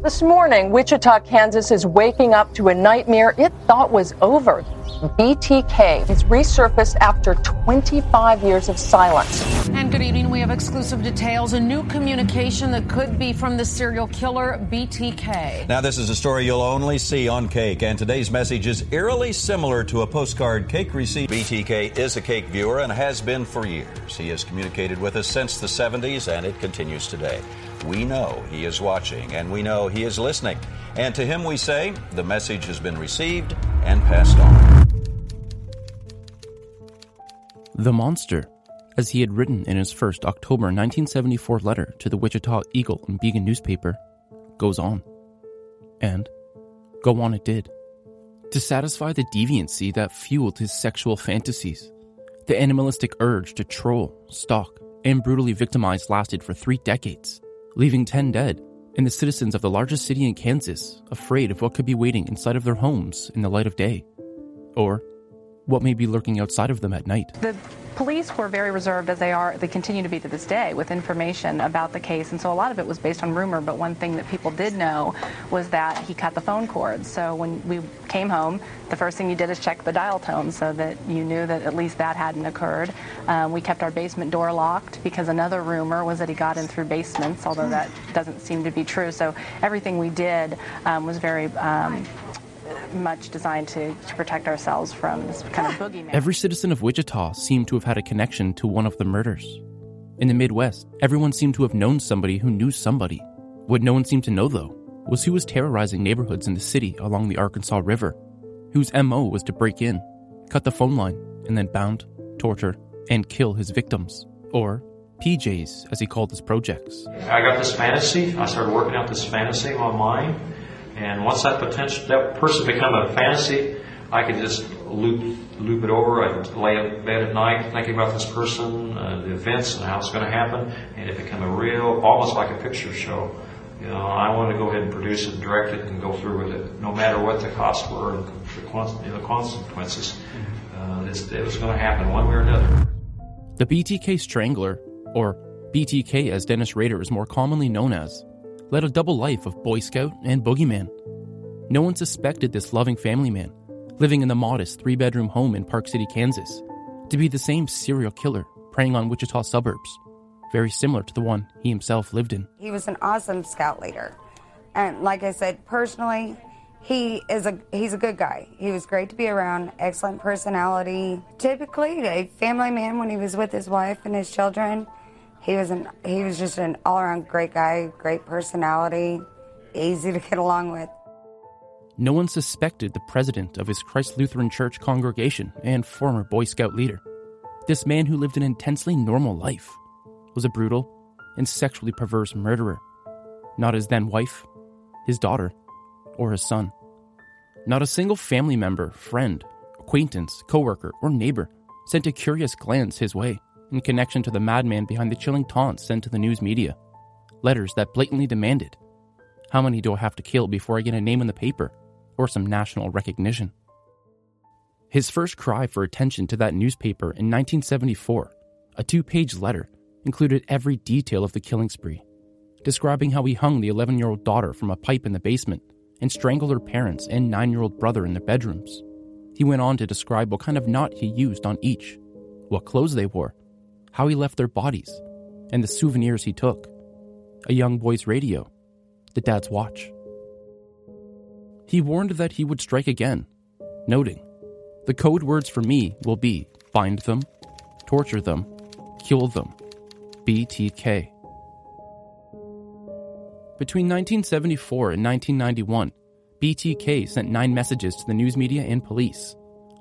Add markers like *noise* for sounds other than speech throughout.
This morning, Wichita, Kansas is waking up to a nightmare it thought was over. BTK has resurfaced after 25 years of silence. And good evening. We have exclusive details. A new communication that could be from the serial killer BTK. Now, this is a story you'll only see on KAKE, and today's message is eerily similar to a postcard KAKE received. BTK is a KAKE viewer and has been for years. He has communicated with us since the 70s, and it continues today. We know he is watching and we know he is listening. And to him we say, the message has been received and passed on. The Monster, as he had written in his first October 1974 letter to the Wichita Eagle and Beacon newspaper, goes on. And go on it did. To satisfy the deviancy that fueled his sexual fantasies, the animalistic urge to troll, stalk, and brutally victimize lasted for three decades leaving 10 dead, and the citizens of the largest city in Kansas afraid of what could be waiting inside of their homes in the light of day, or what may be lurking outside of them at night. The police were very reserved as they are they continue to be to this day with information about the case. And so a lot of it was based on rumor but one thing that people did know was that he cut the phone cords so when we came home the first thing you did is check the dial tone so that you knew that at least that hadn't occurred. Um, we kept our basement door locked because another rumor was that he got in through basements although that doesn't seem to be true. So everything we did um, was very um, much designed to, to protect ourselves from this kind of boogeyman. Every citizen of Wichita seemed to have had a connection to one of the murders. In the Midwest, everyone seemed to have known somebody who knew somebody. What no one seemed to know, though, was who was terrorizing neighborhoods in the city along the Arkansas River, whose MO was to break in, cut the phone line, and then bound, torture, and kill his victims, or PJs, as he called his projects. I got this fantasy. I started working out this fantasy in my mind. And once that potential, that person become a fantasy, I can just loop loop it over. I lay in bed at night thinking about this person, uh, the events, and how it's going to happen, and it become a real, almost like a picture show. You know, I wanted to go ahead and produce it, direct it, and go through with it, no matter what the costs were and the, the consequences. Uh, it was going to happen one way or another. The BTK Strangler, or BTK as Dennis Rader is more commonly known as, led a double life of Boy Scout and boogeyman. No one suspected this loving family man, living in the modest three bedroom home in Park City, Kansas, to be the same serial killer preying on Wichita suburbs, very similar to the one he himself lived in. He was an awesome scout leader. And like I said, personally, he is a he's a good guy. He was great to be around, excellent personality. Typically a family man when he was with his wife and his children. He was an he was just an all around great guy, great personality, easy to get along with. No one suspected the president of his Christ Lutheran Church congregation and former Boy Scout leader. This man who lived an intensely normal life was a brutal and sexually perverse murderer. Not his then wife, his daughter, or his son. Not a single family member, friend, acquaintance, coworker, or neighbor sent a curious glance his way in connection to the madman behind the chilling taunts sent to the news media. Letters that blatantly demanded How many do I have to kill before I get a name in the paper or some national recognition? His first cry for attention to that newspaper in 1974, a two page letter, included every detail of the killing spree, describing how he hung the 11 year old daughter from a pipe in the basement and strangled her parents and 9 year old brother in their bedrooms. He went on to describe what kind of knot he used on each, what clothes they wore, how he left their bodies, and the souvenirs he took a young boy's radio, the dad's watch. He warned that he would strike again, noting, The code words for me will be find them, torture them, kill them, BTK. Between 1974 and 1991, BTK sent nine messages to the news media and police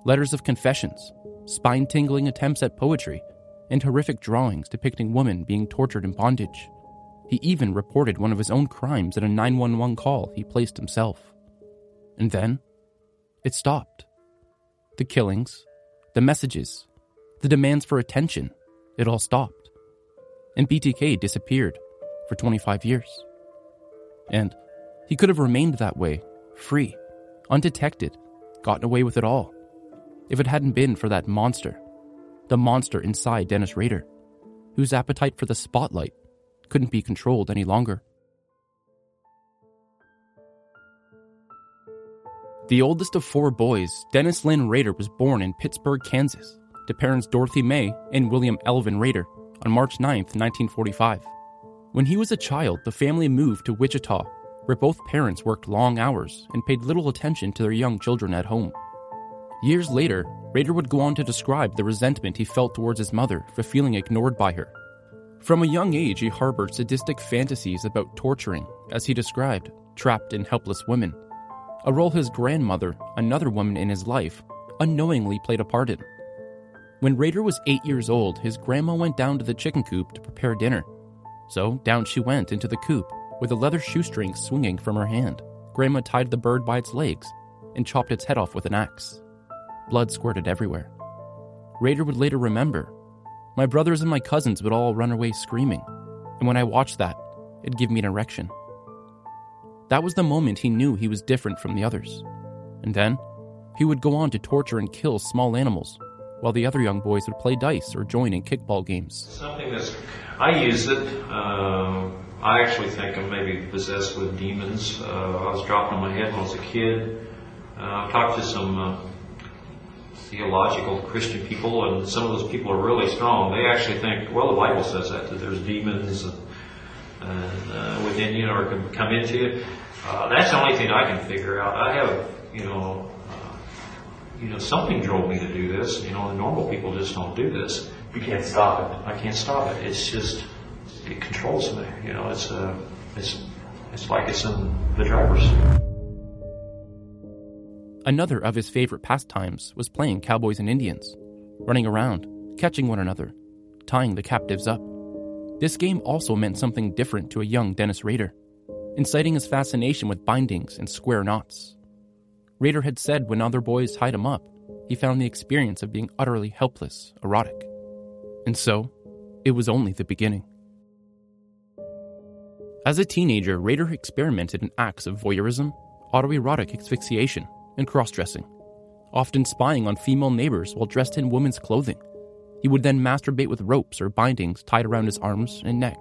letters of confessions, spine tingling attempts at poetry, and horrific drawings depicting women being tortured in bondage. He even reported one of his own crimes in a 911 call he placed himself. And then, it stopped. The killings, the messages, the demands for attention, it all stopped. And BTK disappeared for 25 years. And he could have remained that way, free, undetected, gotten away with it all, if it hadn't been for that monster the monster inside Dennis Rader, whose appetite for the spotlight couldn't be controlled any longer. The oldest of four boys, Dennis Lynn Rader was born in Pittsburg, Kansas, to parents Dorothy May and William Elvin Rader on March 9, 1945. When he was a child, the family moved to Wichita, where both parents worked long hours and paid little attention to their young children at home. Years later, Rader would go on to describe the resentment he felt towards his mother for feeling ignored by her. From a young age, he harbored sadistic fantasies about torturing, as he described, trapped and helpless women, a role his grandmother, another woman in his life, unknowingly played a part in. When Rader was eight years old, his grandma went down to the chicken coop to prepare dinner. So down she went into the coop, with a leather shoestring swinging from her hand. Grandma tied the bird by its legs and chopped its head off with an axe. Blood squirted everywhere. Rader would later remember my brothers and my cousins would all run away screaming, and when I watched that, it'd give me an erection. That was the moment he knew he was different from the others. And then, he would go on to torture and kill small animals, while the other young boys would play dice or join in kickball games. Something that's, I use it. Uh, I actually think I'm maybe possessed with demons. Uh, I was dropped on my head when I was a kid. Uh, I've talked to some uh, theological Christian people, and some of those people are really strong. They actually think, well, the Bible says that, that there's demons and, and uh, within you or can come into you. Uh, that's the only thing I can figure out. I have, you know, uh, you know, something drove me to do this. You know, the normal people just don't do this. You can't stop it. I can't stop it. It's just, it controls me. You know, it's uh, it's it's like it's in the driver's. Another of his favorite pastimes was playing cowboys and Indians, running around, catching one another, tying the captives up. This game also meant something different to a young Dennis Rader, inciting his fascination with bindings and square knots. Rader had said when other boys tied him up, he found the experience of being utterly helpless erotic. And so, it was only the beginning. As a teenager, Rader experimented in acts of voyeurism, autoerotic asphyxiation, and cross dressing, often spying on female neighbors while dressed in women's clothing. He would then masturbate with ropes or bindings tied around his arms and neck.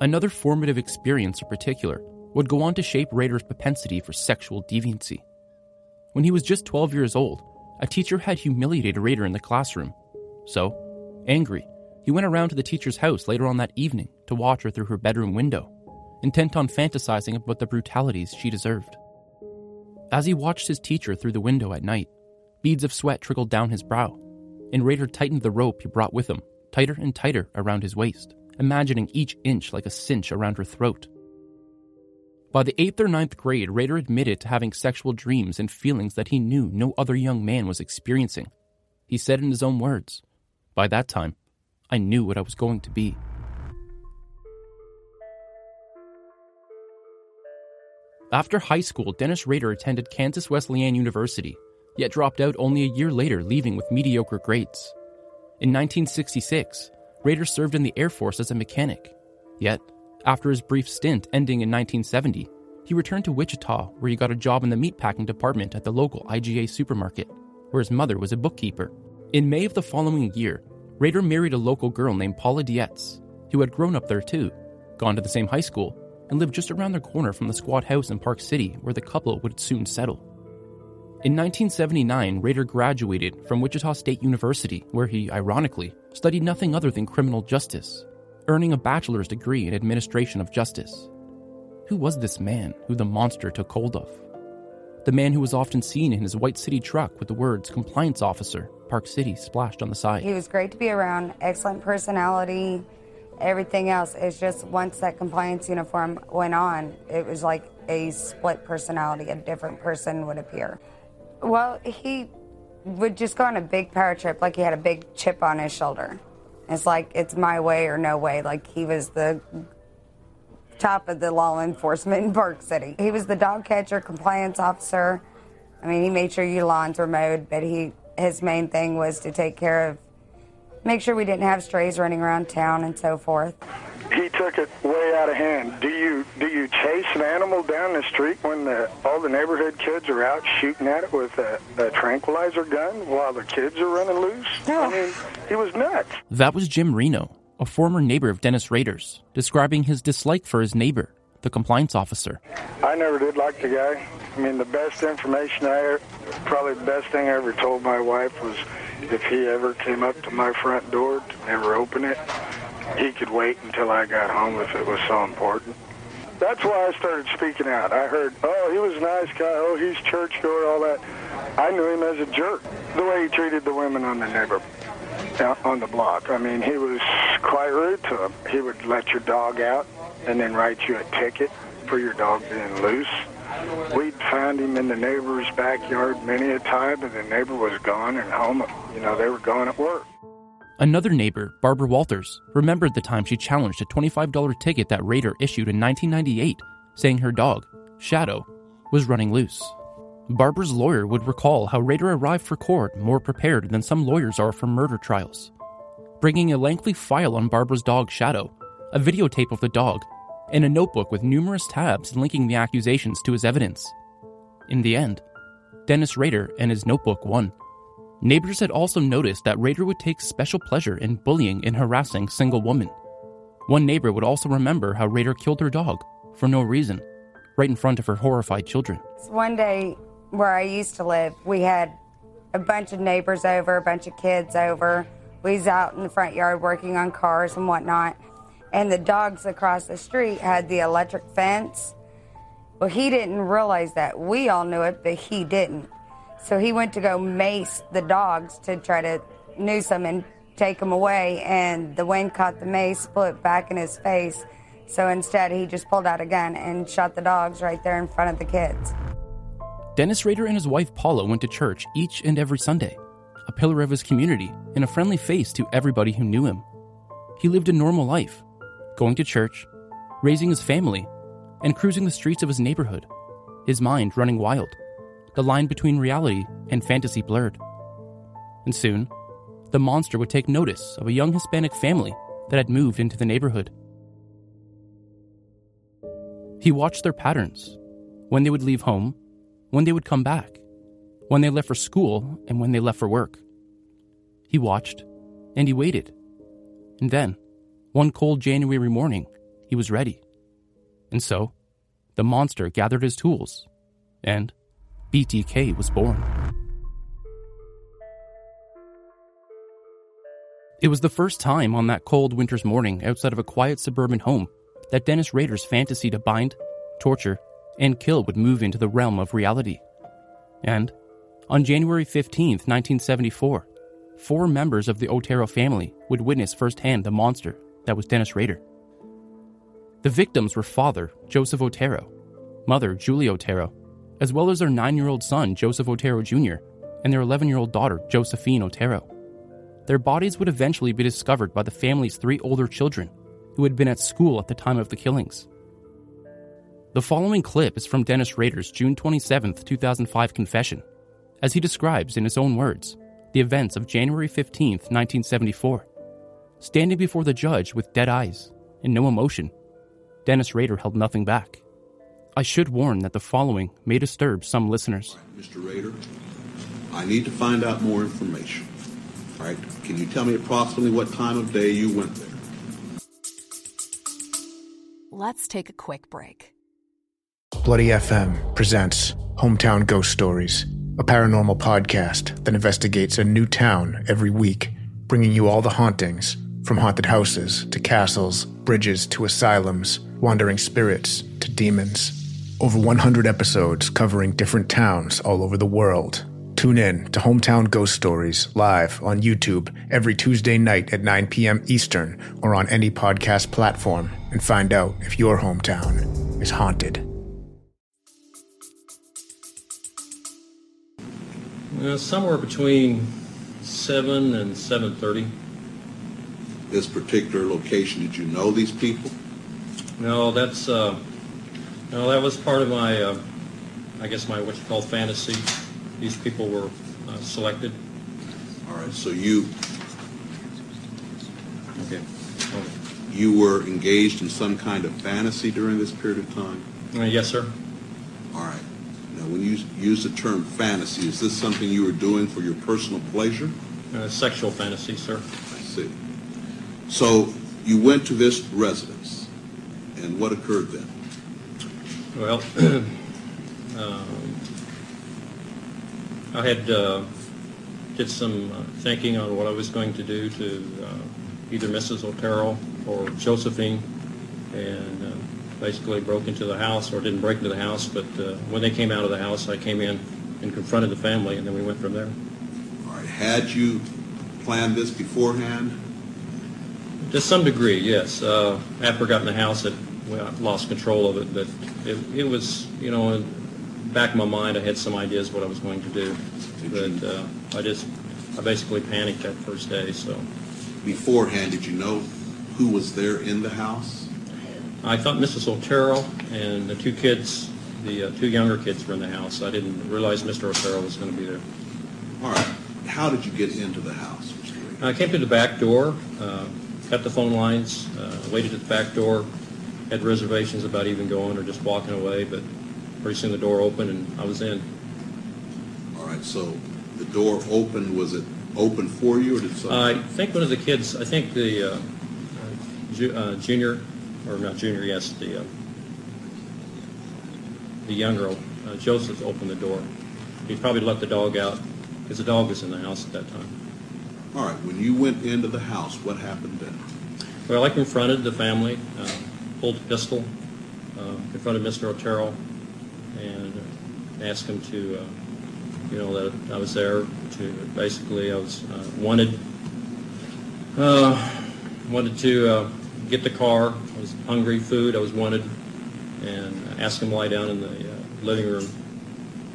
Another formative experience in particular would go on to shape Rader's propensity for sexual deviancy. When he was just 12 years old, a teacher had humiliated Rader in the classroom. So, angry, he went around to the teacher's house later on that evening to watch her through her bedroom window, intent on fantasizing about the brutalities she deserved. As he watched his teacher through the window at night, beads of sweat trickled down his brow, and Rader tightened the rope he brought with him tighter and tighter around his waist, imagining each inch like a cinch around her throat. By the eighth or ninth grade, Rader admitted to having sexual dreams and feelings that he knew no other young man was experiencing. He said in his own words, By that time, I knew what I was going to be. After high school, Dennis Rader attended Kansas Wesleyan University, yet dropped out only a year later, leaving with mediocre grades. In 1966, Rader served in the Air Force as a mechanic. Yet, after his brief stint ending in 1970, he returned to Wichita, where he got a job in the meatpacking department at the local IGA supermarket, where his mother was a bookkeeper. In May of the following year, Rader married a local girl named Paula Dietz, who had grown up there too, gone to the same high school, and lived just around the corner from the squad house in Park City where the couple would soon settle. In 1979, Rader graduated from Wichita State University, where he, ironically, studied nothing other than criminal justice, earning a bachelor's degree in administration of justice. Who was this man who the monster took hold of? The man who was often seen in his white city truck with the words compliance officer, Park City splashed on the side. He was great to be around, excellent personality, everything else. It's just once that compliance uniform went on, it was like a split personality, a different person would appear. Well, he would just go on a big power trip like he had a big chip on his shoulder. It's like it's my way or no way. Like he was the top of the law enforcement in Park City. He was the dog catcher, compliance officer. I mean, he made sure your lawns were mowed, but he his main thing was to take care of, make sure we didn't have strays running around town and so forth. He took it way out of hand. Do you do you chase an animal down the street when the, all the neighborhood kids are out shooting at it with a, a tranquilizer gun while the kids are running loose? No. I mean, he was nuts. That was Jim Reno, a former neighbor of Dennis Rader's, describing his dislike for his neighbor, the compliance officer. I never did like the guy. I mean, the best information I probably the best thing I ever told my wife was if he ever came up to my front door to never open it, he could wait until I got home if it was so important. That's why I started speaking out. I heard, oh, he was a nice guy. Oh, he's churchgoer, all that. I knew him as a jerk. The way he treated the women on the neighbor, uh, on the block. I mean, he was quite rude to them. He would let your dog out and then write you a ticket for your dog being loose. We'd find him in the neighbor's backyard many a time, and the neighbor was gone and home. You know, they were gone at work. Another neighbor, Barbara Walters, remembered the time she challenged a $25 ticket that Rader issued in 1998, saying her dog, Shadow, was running loose. Barbara's lawyer would recall how Rader arrived for court more prepared than some lawyers are for murder trials, bringing a lengthy file on Barbara's dog, Shadow, a videotape of the dog, and a notebook with numerous tabs linking the accusations to his evidence. In the end, Dennis Rader and his notebook won. Neighbors had also noticed that Rader would take special pleasure in bullying and harassing single women. One neighbor would also remember how Rader killed her dog for no reason, right in front of her horrified children. One day, where I used to live, we had a bunch of neighbors over, a bunch of kids over. We was out in the front yard working on cars and whatnot. And the dogs across the street had the electric fence. Well, he didn't realize that. We all knew it, but he didn't. So he went to go mace the dogs to try to noose them and take them away. And the wind caught the mace, split back in his face. So instead, he just pulled out a gun and shot the dogs right there in front of the kids. Dennis Rader and his wife Paula went to church each and every Sunday, a pillar of his community and a friendly face to everybody who knew him. He lived a normal life, going to church, raising his family, and cruising the streets of his neighborhood, his mind running wild the line between reality and fantasy blurred. And soon, the monster would take notice of a young Hispanic family that had moved into the neighborhood. He watched their patterns when they would leave home, when they would come back, when they left for school, and when they left for work. He watched and he waited. And then, one cold January morning, he was ready. And so, the monster gathered his tools and BTK was born. It was the first time on that cold winter's morning outside of a quiet suburban home that Dennis Rader's fantasy to bind, torture, and kill would move into the realm of reality. And on January 15, 1974, four members of the Otero family would witness firsthand the monster that was Dennis Rader. The victims were father, Joseph Otero, mother, Julie Otero, as well as their nine year old son, Joseph Otero Jr., and their 11 year old daughter, Josephine Otero. Their bodies would eventually be discovered by the family's three older children, who had been at school at the time of the killings. The following clip is from Dennis Rader's June 27, 2005 confession, as he describes in his own words the events of January 15, 1974. Standing before the judge with dead eyes and no emotion, Dennis Rader held nothing back. I should warn that the following may disturb some listeners. Right, Mr. Rader, I need to find out more information. All right, can you tell me approximately what time of day you went there? Let's take a quick break. Bloody FM presents Hometown Ghost Stories, a paranormal podcast that investigates a new town every week, bringing you all the hauntings from haunted houses to castles, bridges to asylums, wandering spirits to demons. Over 100 episodes covering different towns all over the world. Tune in to Hometown Ghost Stories live on YouTube every Tuesday night at 9 p.m. Eastern or on any podcast platform and find out if your hometown is haunted. Somewhere between 7 and 7.30. This particular location, did you know these people? No, that's... Uh, no, that was part of my, uh, I guess my what you call fantasy. These people were uh, selected. All right, so you Okay. okay. you were engaged in some kind of fantasy during this period of time. Uh, yes, sir. All right. Now, when you use the term fantasy, is this something you were doing for your personal pleasure? Uh, sexual fantasy, sir. I see. So you went to this residence, and what occurred then? Well, *clears throat* Um, I had uh, did some uh, thinking on what I was going to do to uh, either Mrs. Otero or Josephine, and uh, basically broke into the house, or didn't break into the house, but uh, when they came out of the house, I came in and confronted the family, and then we went from there. All right. Had you planned this beforehand? To some degree, yes. Uh, after I got in the house, it, well, I lost control of it, but it, it was, you know, in the back of my mind, I had some ideas what I was going to do. But uh, I just, I basically panicked that first day, so. Beforehand, did you know who was there in the house? I thought Mrs. Otero and the two kids, the uh, two younger kids were in the house. I didn't realize Mr. Otero was going to be there. All right. How did you get into the house? Mr. I came through the back door, uh, cut the phone lines, uh, waited at the back door, had reservations about even going or just walking away, but pretty soon the door opened and I was in. All right. So the door opened. Was it open for you, or did I think one of the kids, I think the uh, ju- uh, junior, or not junior, yes, the uh, the younger, uh, Joseph opened the door. He probably let the dog out because the dog was in the house at that time. All right. When you went into the house, what happened then? Well, I confronted the family, uh, pulled a pistol, uh, confronted Mr. Otero, and asked him to, uh, you know, that I was there to, basically, I was uh, wanted, uh, wanted to uh, get the car. I was hungry, food, I was wanted, and asked him to lie down in the living room.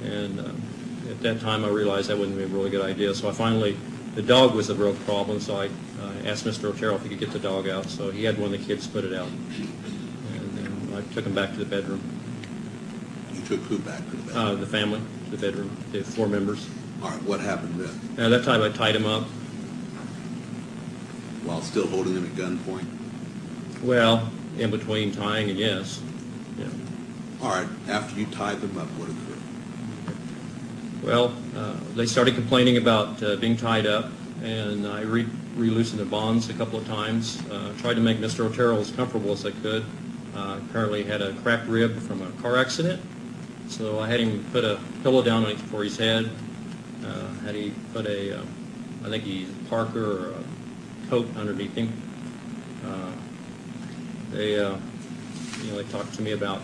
And at that time, I realized that wouldn't be a really good idea, so I finally, the dog was the real problem, so I uh, asked Mr. Otero if he could get the dog out, so he had one of the kids put it out. And then I took him back to the bedroom, You took who back to the bed? uh, the family, the bedroom, the four members. All right. What happened then? At that time, I tied him up. While still holding him at gunpoint? Well, in between tying and yes. Yeah. All right. After you tied them up, what occurred? Well, uh, they started complaining about uh, being tied up, and I re- re-loosened the bonds a couple of times. Uh, tried to make Mr. Otero as comfortable as I could. Uh, apparently had a cracked rib from a car accident, so I had him put a pillow down for his head. Uh, had he put a, uh, I think he Parker or a coat underneath him. Uh, they, uh, you know, they talked to me about.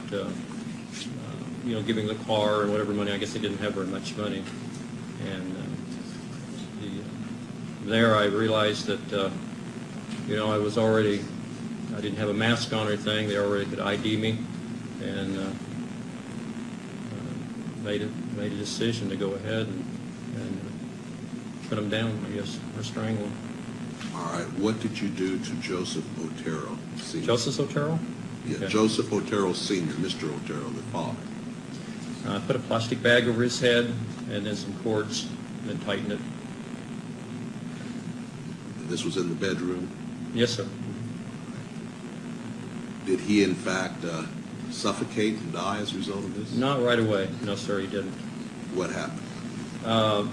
Uh, you know, giving the car and whatever money. I guess they didn't have very much money. And uh, the, there I realized that, uh, you know, I was already, I didn't have a mask on or anything. They already could ID me. And uh, uh, made, a, made a decision to go ahead and, and put them down, I guess, or strangle. All right. What did you do to Joseph Otero Sr.? Joseph Otero? Yeah, Okay. Joseph Otero Sr., Mr. Otero, the father. I put a plastic bag over his head and then some cords and then tightened it. This was in the bedroom. Yes, sir. Did he, in fact, uh, suffocate and die as a result of this? Not right away. No, sir, he didn't. What happened? Uh,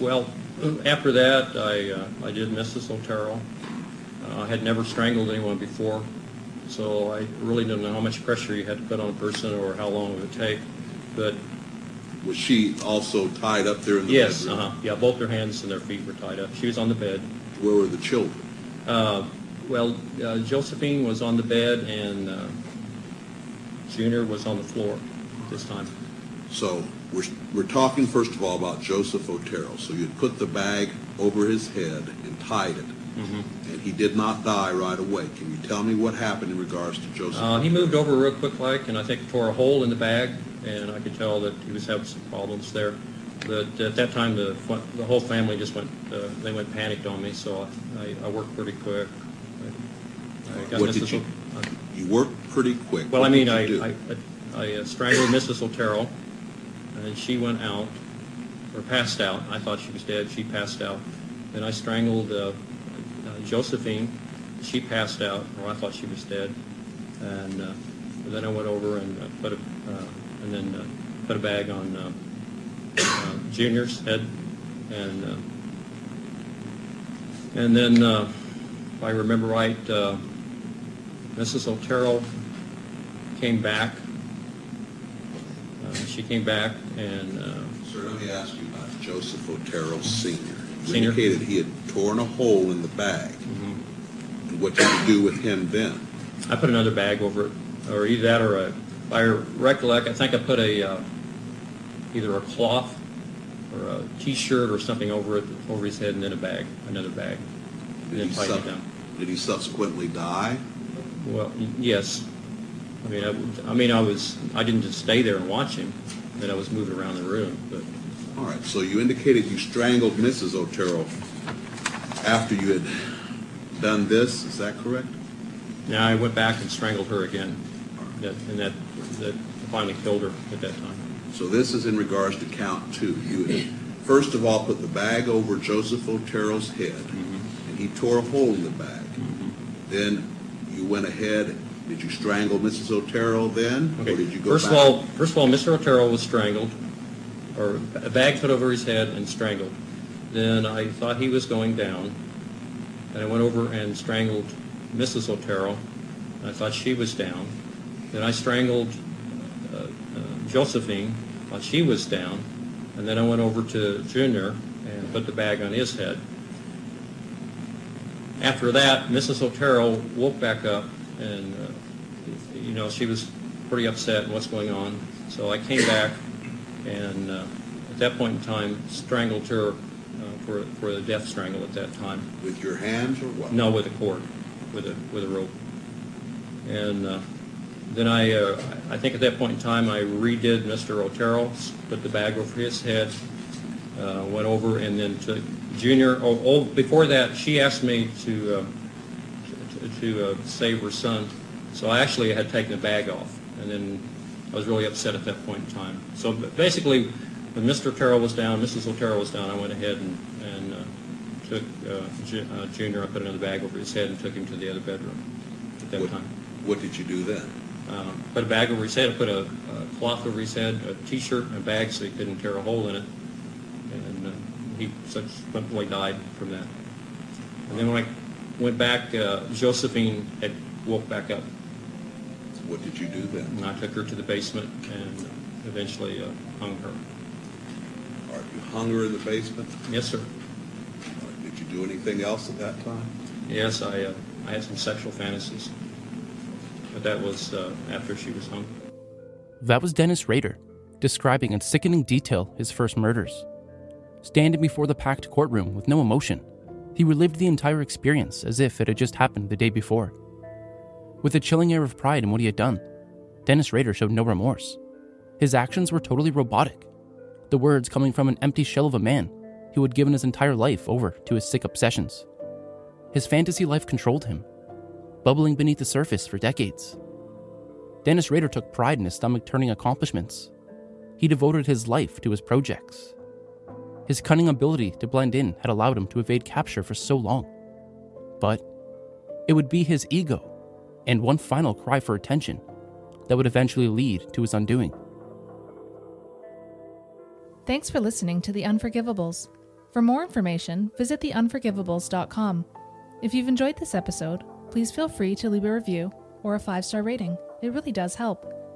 well, *clears throat* after that, I, uh, I did Mrs. Otero. Uh, I had never strangled anyone before, so I really didn't know how much pressure you had to put on a person or how long it would take. But Was she also tied up there in the yes, bedroom? uh-huh, yeah, both their hands and their feet were tied up. She was on the bed. Where were the children? Uh, well, uh, Josephine was on the bed and uh, Junior was on the floor this time. So we're, we're talking, first of all, about Joseph Otero. So you'd put the bag over his head and tied it, Mm-hmm. and he did not die right away. Can you tell me what happened in regards to Joseph? Uh, he moved over real quick like, and I think tore a hole in the bag, and I could tell that he was having some problems there. But at that time, the the whole family just went uh, they went panicked on me, so I, I worked pretty quick. I, I got What Mrs. did you- O- You worked pretty quick. well, What I mean, I. I, I uh, strangled Mrs. Otero, and she went out, or passed out. I thought she was dead. She passed out. Then I strangled uh, uh, Josephine. She passed out, or I thought she was dead. And uh, then I went over and uh, put a, uh, and then uh, put a bag on uh, uh, Junior's head, and uh, and then, uh, if I remember right, uh, Mrs. Otero came back. Uh, she came back and. Uh, Sir, let me ask you about Joseph Otero Sr. You Senior? indicated he had torn a hole in the bag. And what did you do with him then? I put another bag over it, or either that or a, if I recollect, I think I put a, uh, either a cloth or a t-shirt or something over it, over his head and then a bag, another bag. And Did then he, tighten sub- it down. did he subsequently die? Well, yes. I mean, I, I mean, I was, I didn't just stay there and watch him, then I was moving around the room, but All right, so you indicated you strangled Mrs. Otero after you had done this, is that correct? now I went back and strangled her again. And that, that finally killed her at that time. So this is in regards to count two. You had first of all put the bag over Joseph Otero's head, Mm-hmm. and he tore a hole in the bag. Then you went ahead, did you strangle Mrs. Otero then? Or did you go First of all, first of all, Mr. Otero was strangled, or a bag put over his head and strangled. Then I thought he was going down, and I went over and strangled Mrs. Otero. I thought she was down. Then I strangled uh, uh, Josephine, while she was down, and then I went over to Junior and put the bag on his head. After that, Mrs. Otero woke back up, and uh, you know she was pretty upset and what's going on. So I came back, and uh, at that point in time, strangled her uh, for for a death strangle at that time. With your hands or what? No, with a cord, with a with a rope. And uh, then I, uh, I think at that point in time, I redid Mr. Otero, put the bag over his head, uh, went over and then took Junior. Oh, oh, before that, she asked me to uh, to, to uh, save her son, so I actually had taken the bag off, and then I was really upset at that point in time. So basically, when Mr. Otero was down, Mrs. Otero was down, I went ahead and, and uh, took uh, Ju- uh, Junior, I put another bag over his head and took him to the other bedroom at that What- time. What did you do then? Um, put a bag over his head, I put a, a cloth over his head, a T-shirt and a bag so he couldn't tear a hole in it. And uh, he subsequently died from that. And then when I went back, uh, Josephine had woke back up. What did you do then? And I took her to the basement and eventually uh, hung her. All right, you hung her in the basement? Yes, sir. Right, Did you do anything else at that time? Yes, I, uh, I had some sexual fantasies. But that was uh, after she was hung. That was Dennis Rader, describing in sickening detail his first murders. Standing before the packed courtroom with no emotion, he relived the entire experience as if it had just happened the day before. With a chilling air of pride in what he had done, Dennis Rader showed no remorse. His actions were totally robotic, the words coming from an empty shell of a man who had given his entire life over to his sick obsessions. His fantasy life controlled him, bubbling beneath the surface for decades. Dennis Rader took pride in his stomach turning accomplishments. He devoted his life to his projects. His cunning ability to blend in had allowed him to evade capture for so long. But it would be his ego and one final cry for attention that would eventually lead to his undoing. Thanks for listening to The Unforgivables. For more information, visit theunforgivables.com. If you've enjoyed this episode, please feel free to leave a review or a five star rating. It really does help.